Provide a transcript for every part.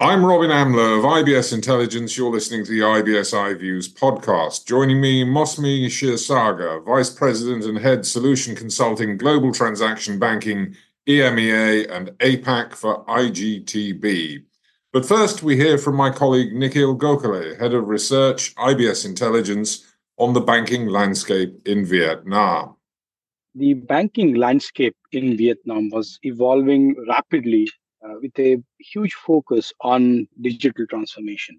I'm Robin Amlôt of IBS Intelligence. You're listening to the IBS iViews podcast. Joining me, Mousami Kshirsagar, Vice President and Head Solution Consulting Global Transaction Banking, EMEA and APAC for IGTB. But first, we hear from my colleague Nikhil Gokhale, Head of Research, IBS Intelligence, on the banking landscape in Vietnam. The banking landscape in Vietnam was evolving rapidly uh, with a huge focus on digital transformation.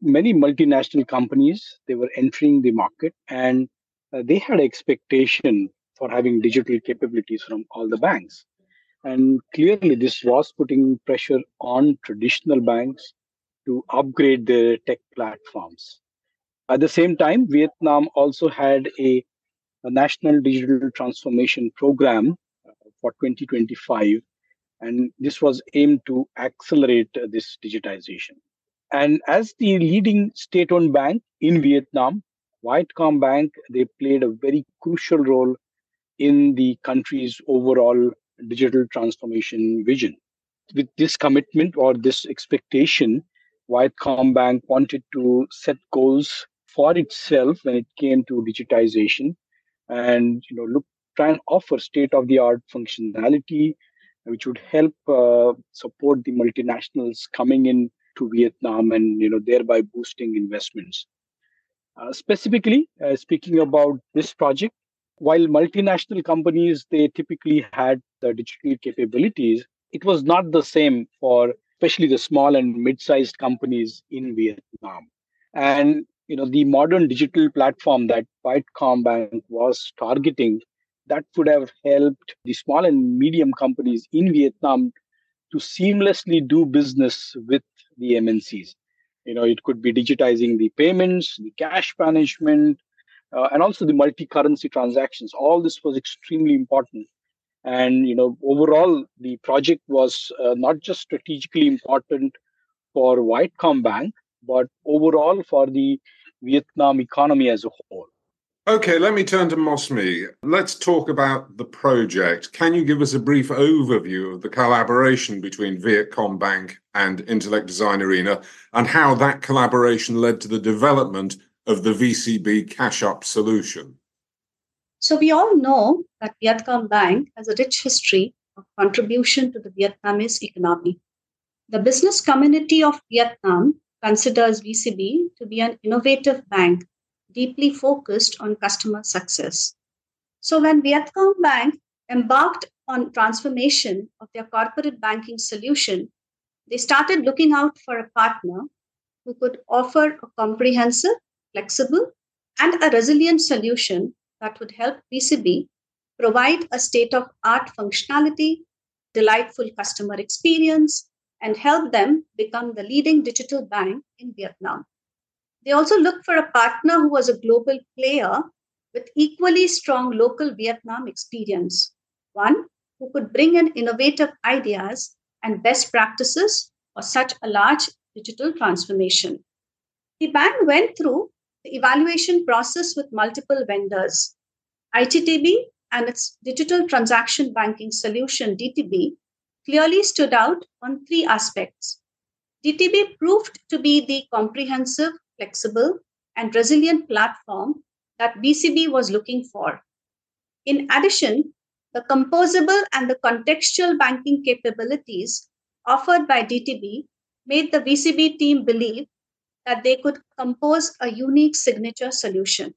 Many multinational companies they were entering the market and uh, they had expectation for having digital capabilities from all the banks. And clearly, this was putting pressure on traditional banks to upgrade their tech platforms. At the same time, Vietnam also had a, a national digital transformation program uh, for 2025 and this was aimed to accelerate this digitization. And as the leading state-owned bank in Vietnam, Vietcom Bank, they played a very crucial role in the country's overall digital transformation vision. With this commitment or this expectation, Vietcom Bank wanted to set goals for itself when it came to digitization and you know look try and offer state of the art functionality which would help uh, support the multinationals coming in to Vietnam and you know thereby boosting investments. Uh, specifically, uh, speaking about this project, while multinational companies they typically had the digital capabilities, it was not the same for especially the small and mid-sized companies in Vietnam. And you know the modern digital platform that Vietcom Bank was targeting that would have helped the small and medium companies in Vietnam to seamlessly do business with the MNCs. You know, it could be digitizing the payments, the cash management, uh, and also the multi-currency transactions. All this was extremely important. And you know, overall, the project was uh, not just strategically important for Vietcom Bank, but overall for the Vietnam economy as a whole. Okay, let me turn to Mousami. Let's talk about the project. Can you give us a brief overview of the collaboration between Vietcom Bank and Intellect Design Arena and how that collaboration led to the development of the VCB Cash Up solution? So, we all know that Vietcom Bank has a rich history of contribution to the Vietnamese economy. The business community of Vietnam considers VCB to be an innovative bank deeply focused on customer success. So when Vietcom Bank embarked on transformation of their corporate banking solution, they started looking out for a partner who could offer a comprehensive, flexible, and a resilient solution that would help VCB provide a state of art functionality, delightful customer experience, and help them become the leading digital bank in Vietnam. They also looked for a partner who was a global player with equally strong local Vietnam experience, one who could bring in innovative ideas and best practices for such a large digital transformation. The bank went through the evaluation process with multiple vendors. iGTB and its digital transaction banking solution, DTB, clearly stood out on three aspects. DTB proved to be the comprehensive flexible, and resilient platform that VCB was looking for. In addition, the composable and the contextual banking capabilities offered by DTB made the VCB team believe that they could compose a unique signature solution,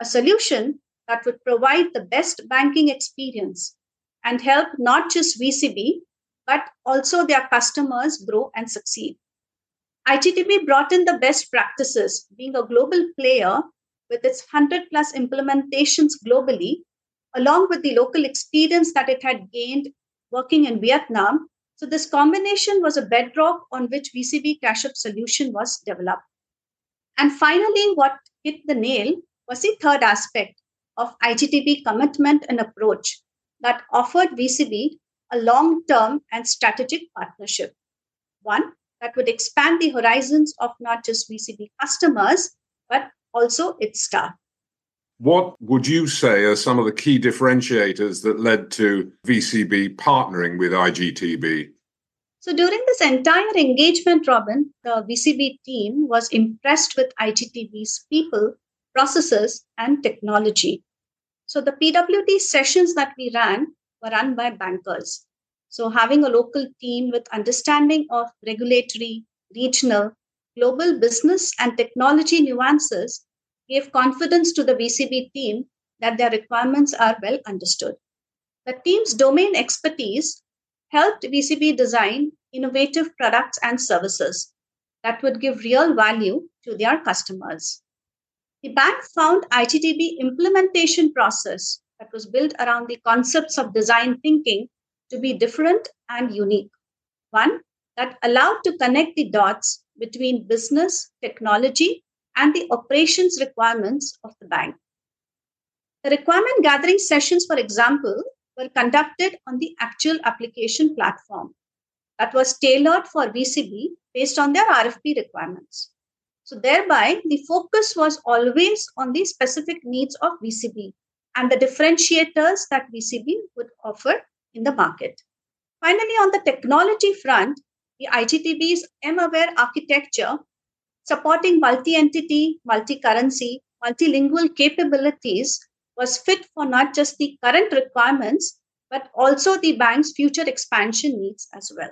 a solution that would provide the best banking experience and help not just VCB, but also their customers grow and succeed. IGTB brought in the best practices, being a global player with its 100 plus implementations globally, along with the local experience that it had gained working in Vietnam. So, this combination was a bedrock on which VCB CashUp solution was developed. And finally, what hit the nail was the third aspect of IGTB commitment and approach that offered VCB a long term and strategic partnership. One, that would expand the horizons of not just VCB customers, but also its staff. What would you say are some of the key differentiators that led to VCB partnering with IGTB? So during this entire engagement, Robin, the VCB team was impressed with IGTB's people, processes, and technology. So the PWD sessions that we ran were run by bankers. So having a local team with understanding of regulatory, regional, global business and technology nuances gave confidence to the VCB team that their requirements are well understood. The team's domain expertise helped VCB design innovative products and services that would give real value to their customers. The bank found IGTB implementation process that was built around the concepts of design thinking to be different and unique. One that allowed to connect the dots between business, technology, and the operations requirements of the bank. The requirement gathering sessions, for example, were conducted on the actual application platform that was tailored for VCB based on their RFP requirements. So, thereby, the focus was always on the specific needs of VCB and the differentiators that VCB would offer in the market. Finally, on the technology front, the IGTB's M-aware architecture supporting multi-entity, multi-currency, multilingual capabilities was fit for not just the current requirements, but also the bank's future expansion needs as well.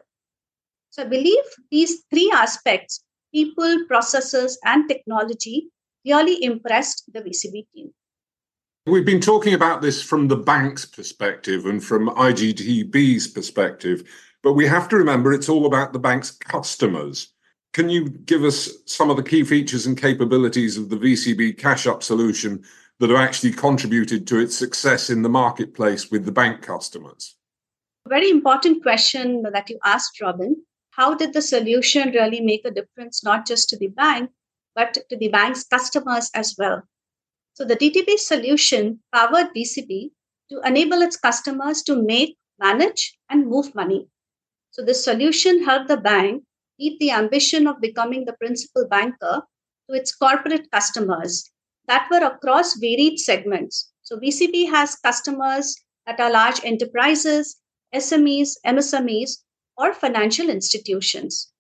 So I believe these three aspects people, processes, and technology really impressed the VCB team. We've been talking about this from the bank's perspective and from IGTB's perspective, but we have to remember it's all about the bank's customers. Can you give us some of the key features and capabilities of the VCB cash up solution that have actually contributed to its success in the marketplace with the bank customers? Very important question that you asked, Robin. How did the solution really make a difference, not just to the bank, but to the bank's customers as well? So, the DTB solution powered VCB to enable its customers to make, manage, and move money. So, this solution helped the bank meet the ambition of becoming the principal banker to its corporate customers that were across varied segments. So VCB has customers that are large enterprises, SMEs, MSMEs, or financial institutions.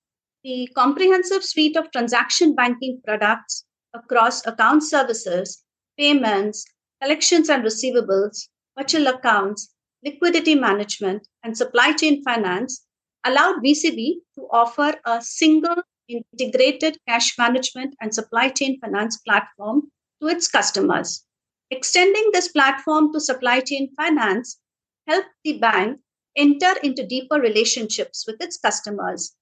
The comprehensive suite of transaction banking products across account services, payments, collections and receivables, virtual accounts, liquidity management, and supply chain finance allowed VCB to offer a single integrated cash management and supply chain finance platform to its customers. Extending this platform to supply chain finance helped the bank enter into deeper relationships with its customers,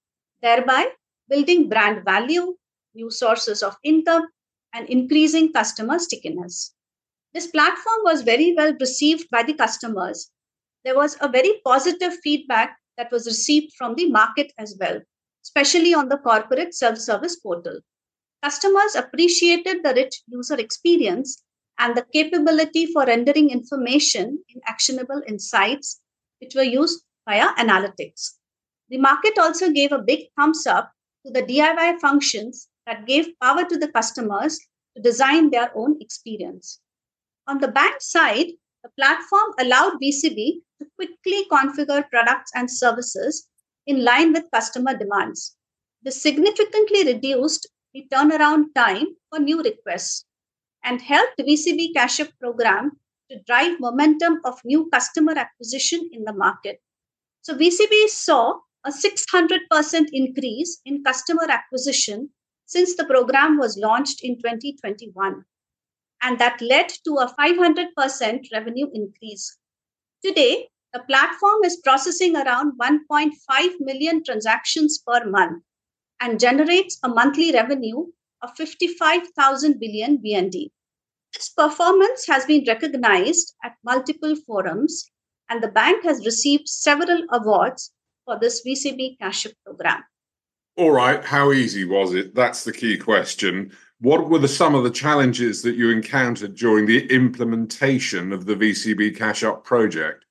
thereby building brand value, new sources of income, and increasing customer stickiness. This platform was very well received by the customers. There was a very positive feedback that was received from the market as well, especially on the corporate self service portal. Customers appreciated the rich user experience and the capability for rendering information in actionable insights, which were used via analytics. The market also gave a big thumbs up to the DIY functions that gave power to the customers to design their own experience. On the bank side, the platform allowed VCB to quickly configure products and services in line with customer demands. This significantly reduced the turnaround time for new requests and helped VCB Cash Up program to drive momentum of new customer acquisition in the market. So VCB saw a 600% increase in customer acquisition since the program was launched in 2021. And that led to a 500% revenue increase. Today, the platform is processing around 1.5 million transactions per month and generates a monthly revenue of 55,000 billion VND. This performance has been recognized at multiple forums, and the bank has received several awards for this VCB Cash program. All right, how easy was it? That's the key question. What were the, some of the challenges that you encountered during the implementation of the VCB Cash Up project?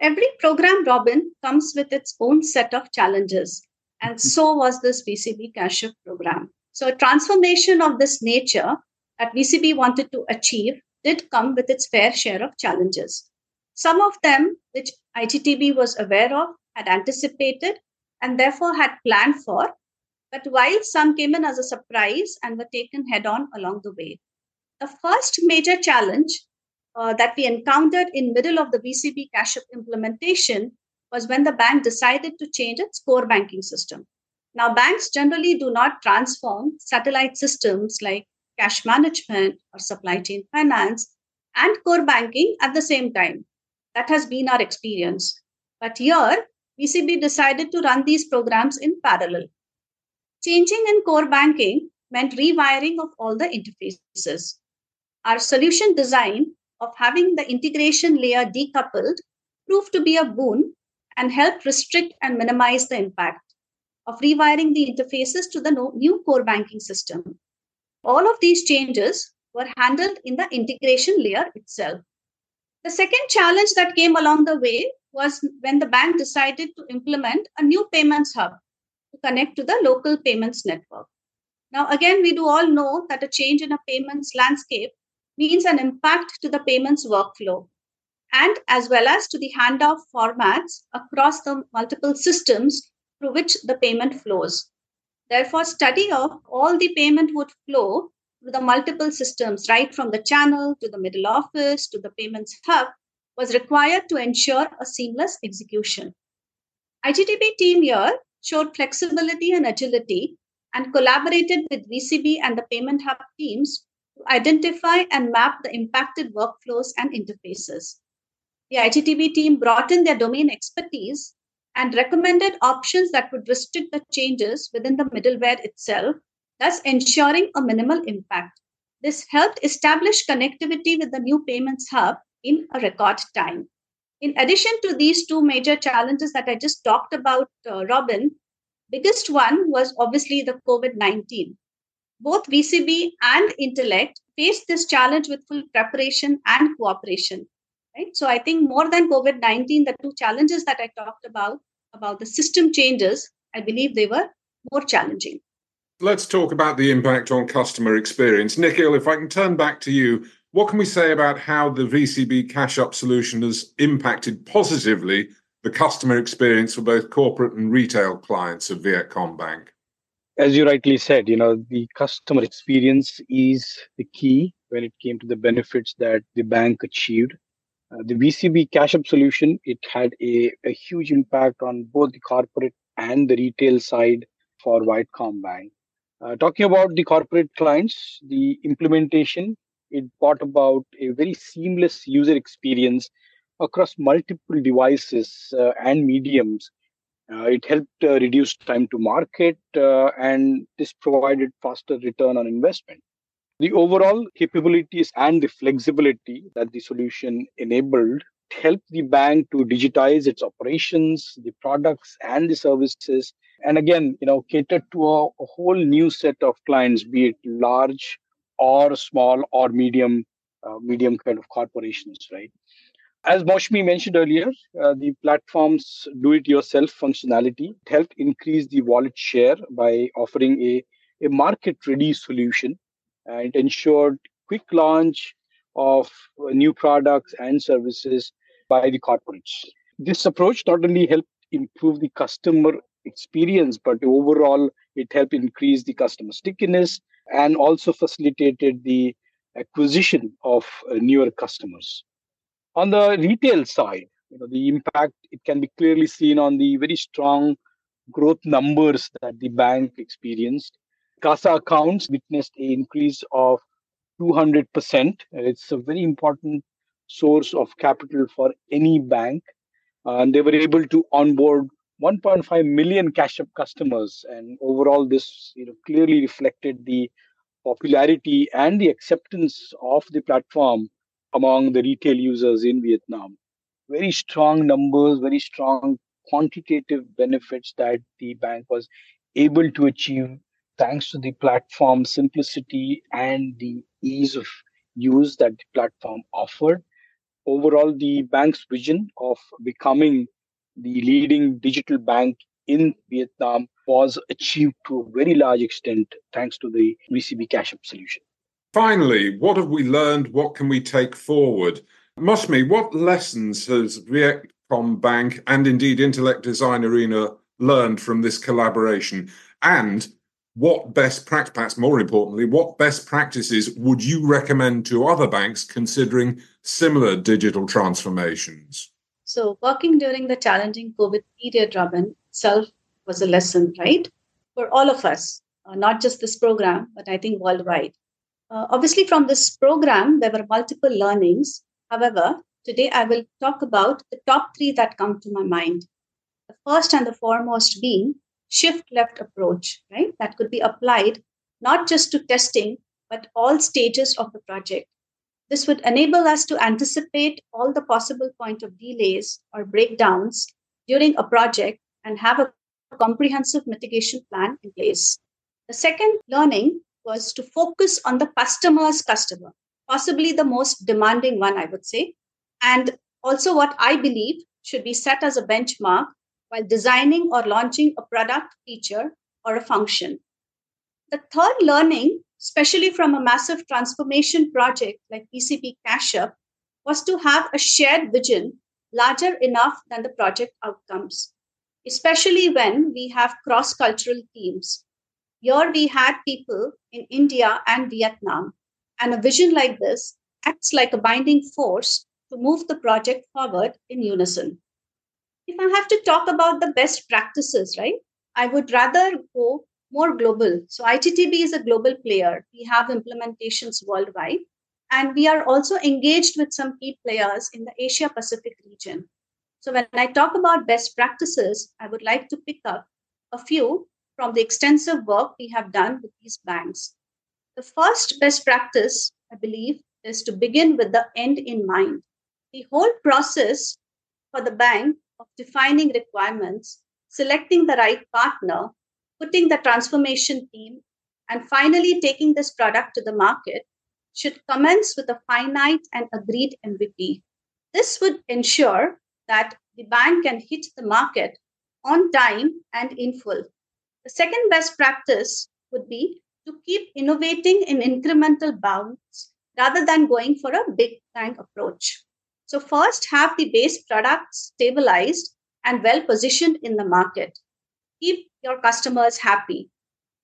Every program, Robin, comes with its own set of challenges. And mm-hmm. so was this VCB Cash Up program. So, a transformation of this nature that VCB wanted to achieve did come with its fair share of challenges. Some of them, which IGTB was aware of, had anticipated, and therefore had planned for. But while some came in as a surprise and were taken head on along the way. The first major challenge uh, that we encountered in middle of the VCB cash implementation was when the bank decided to change its core banking system. Now, banks generally do not transform satellite systems like cash management or supply chain finance and core banking at the same time. That has been our experience. But here, VCB decided to run these programs in parallel. Changing in core banking meant rewiring of all the interfaces. Our solution design of having the integration layer decoupled proved to be a boon and helped restrict and minimize the impact of rewiring the interfaces to the new core banking system. All of these changes were handled in the integration layer itself. The second challenge that came along the way was when the bank decided to implement a new payments hub to connect to the local payments network. Now, again, we do all know that a change in a payments landscape means an impact to the payments workflow and as well as to the handoff formats across the multiple systems through which the payment flows. Therefore, study of all the payment would flow through the multiple systems, right from the channel to the middle office to the payments hub, was required to ensure a seamless execution. IGTB team here showed flexibility and agility and collaborated with VCB and the payment hub teams to identify and map the impacted workflows and interfaces. The IGTB team brought in their domain expertise and recommended options that would restrict the changes within the middleware itself, thus ensuring a minimal impact. This helped establish connectivity with the new payments hub in a record time. In addition to these two major challenges that I just talked about, uh, Robin, biggest one was obviously the COVID-19. Both VCB and Intellect faced this challenge with full preparation and cooperation. Right? So I think more than COVID-19, the two challenges that I talked about, about the system changes, I believe they were more challenging. Let's talk about the impact on customer experience. Nikhil, if I can turn back to you, what can we say about how the VCB Cash Up solution has impacted positively the customer experience for both corporate and retail clients of Vietcombank? As you rightly said, you know, the customer experience is the key when it came to the benefits that the bank achieved uh, the VCB cash up solution, it had a, a huge impact on both the corporate and the retail side for Vietcombank. Uh, talking about the corporate clients, the implementation, it brought about a very seamless user experience across multiple devices uh, and mediums. Uh, it helped uh, reduce time to market uh, and this provided faster return on investment. The overall capabilities and the flexibility that the solution enabled helped the bank to digitize its operations, the products, and the services. And again, you know, cater to a, a whole new set of clients, be it large or small or medium, uh, medium kind of corporations, right? As Mousami mentioned earlier, uh, the platform's do-it-yourself functionality helped increase the wallet share by offering a, a market-ready solution uh, it ensured quick launch of new products and services by the corporates. This approach not only helped improve the customer experience, but overall it helped increase the customer stickiness and also facilitated the acquisition of uh, newer customers. On the retail side, you know, the impact it can be clearly seen on the very strong growth numbers that the bank experienced CASA accounts witnessed an increase of 200%. It's a very important source of capital for any bank. And they were able to onboard 1.5 million cash up customers. And overall, this you know, clearly reflected the popularity and the acceptance of the platform among the retail users in Vietnam. Very strong numbers, very strong quantitative benefits that the bank was able to achieve thanks to the platform simplicity and the ease of use that the platform offered. Overall, the bank's vision of becoming the leading digital bank in Vietnam was achieved to a very large extent thanks to the VCB Cash Up solution. Finally, what have we learned? What can we take forward? Mousami, what lessons has Vietcom Bank and indeed Intellect Design Arena learned from this collaboration? And what best practice, perhaps more importantly, what best practices would you recommend to other banks considering similar digital transformations? So, working during the challenging COVID period, Robin, itself was a lesson, right? For all of us, uh, not just this program, but I think worldwide. Uh, obviously, from this program, there were multiple learnings. However, today I will talk about the top three that come to my mind. The first and the foremost being shift left approach, right? That could be applied not just to testing, but all stages of the project. This would enable us to anticipate all the possible point of delays or breakdowns during a project and have a comprehensive mitigation plan in place. The second learning was to focus on the customer's customer, possibly the most demanding one, I would say. And also, what I believe should be set as a benchmark while designing or launching a product, feature, or a function. The third learning, especially from a massive transformation project like VCB CashUp, was to have a shared vision larger enough than the project outcomes, especially when we have cross cultural teams. Here we had people in India and Vietnam, and a vision like this acts like a binding force to move the project forward in unison if I have to talk about the best practices, right, I would rather go more global. So iGTB is a global player. We have implementations worldwide. And we are also engaged with some key players in the Asia Pacific region. So when I talk about best practices, I would like to pick up a few from the extensive work we have done with these banks. The first best practice, I believe, is to begin with the end in mind. The whole process for the bank of defining requirements, selecting the right partner, putting the transformation team, and finally taking this product to the market should commence with a finite and agreed MVP. This would ensure that the bank can hit the market on time and in full. The second best practice would be to keep innovating in incremental bounds rather than going for a big bang approach. So, first, have the base product stabilized and well positioned in the market. Keep your customers happy.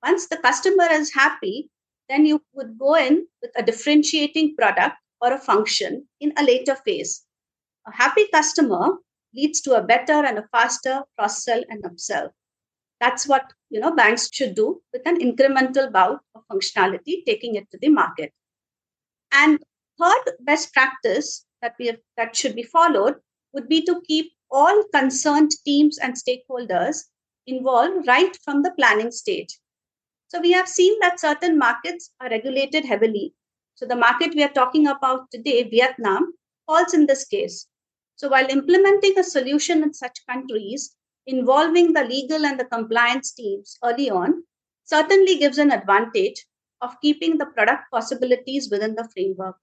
Once the customer is happy, then you would go in with a differentiating product or a function in a later phase. A happy customer leads to a better and a faster cross sell and upsell. That's what you know banks should do with an incremental bout of functionality, taking it to the market. And third best practice that we have, that should be followed would be to keep all concerned teams and stakeholders involved right from the planning stage. So we have seen that certain markets are regulated heavily. So the market we are talking about today, Vietnam, falls in this case. So while implementing a solution in such countries involving the legal and the compliance teams early on certainly gives an advantage of keeping the product possibilities within the framework.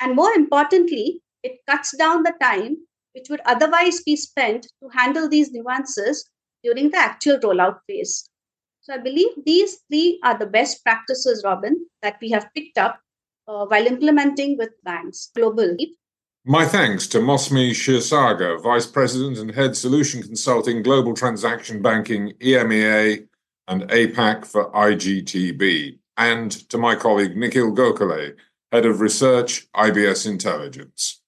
And more importantly, it cuts down the time which would otherwise be spent to handle these nuances during the actual rollout phase. So I believe these three are the best practices, Robin, that we have picked up uh, while implementing with banks globally. My thanks to Mousami Kshirsagar, Vice President and Head Solution Consulting Global Transaction Banking EMEA and APAC for IGTB, and to my colleague Nikhil Gokhale, Head of Research, IBS Intelligence.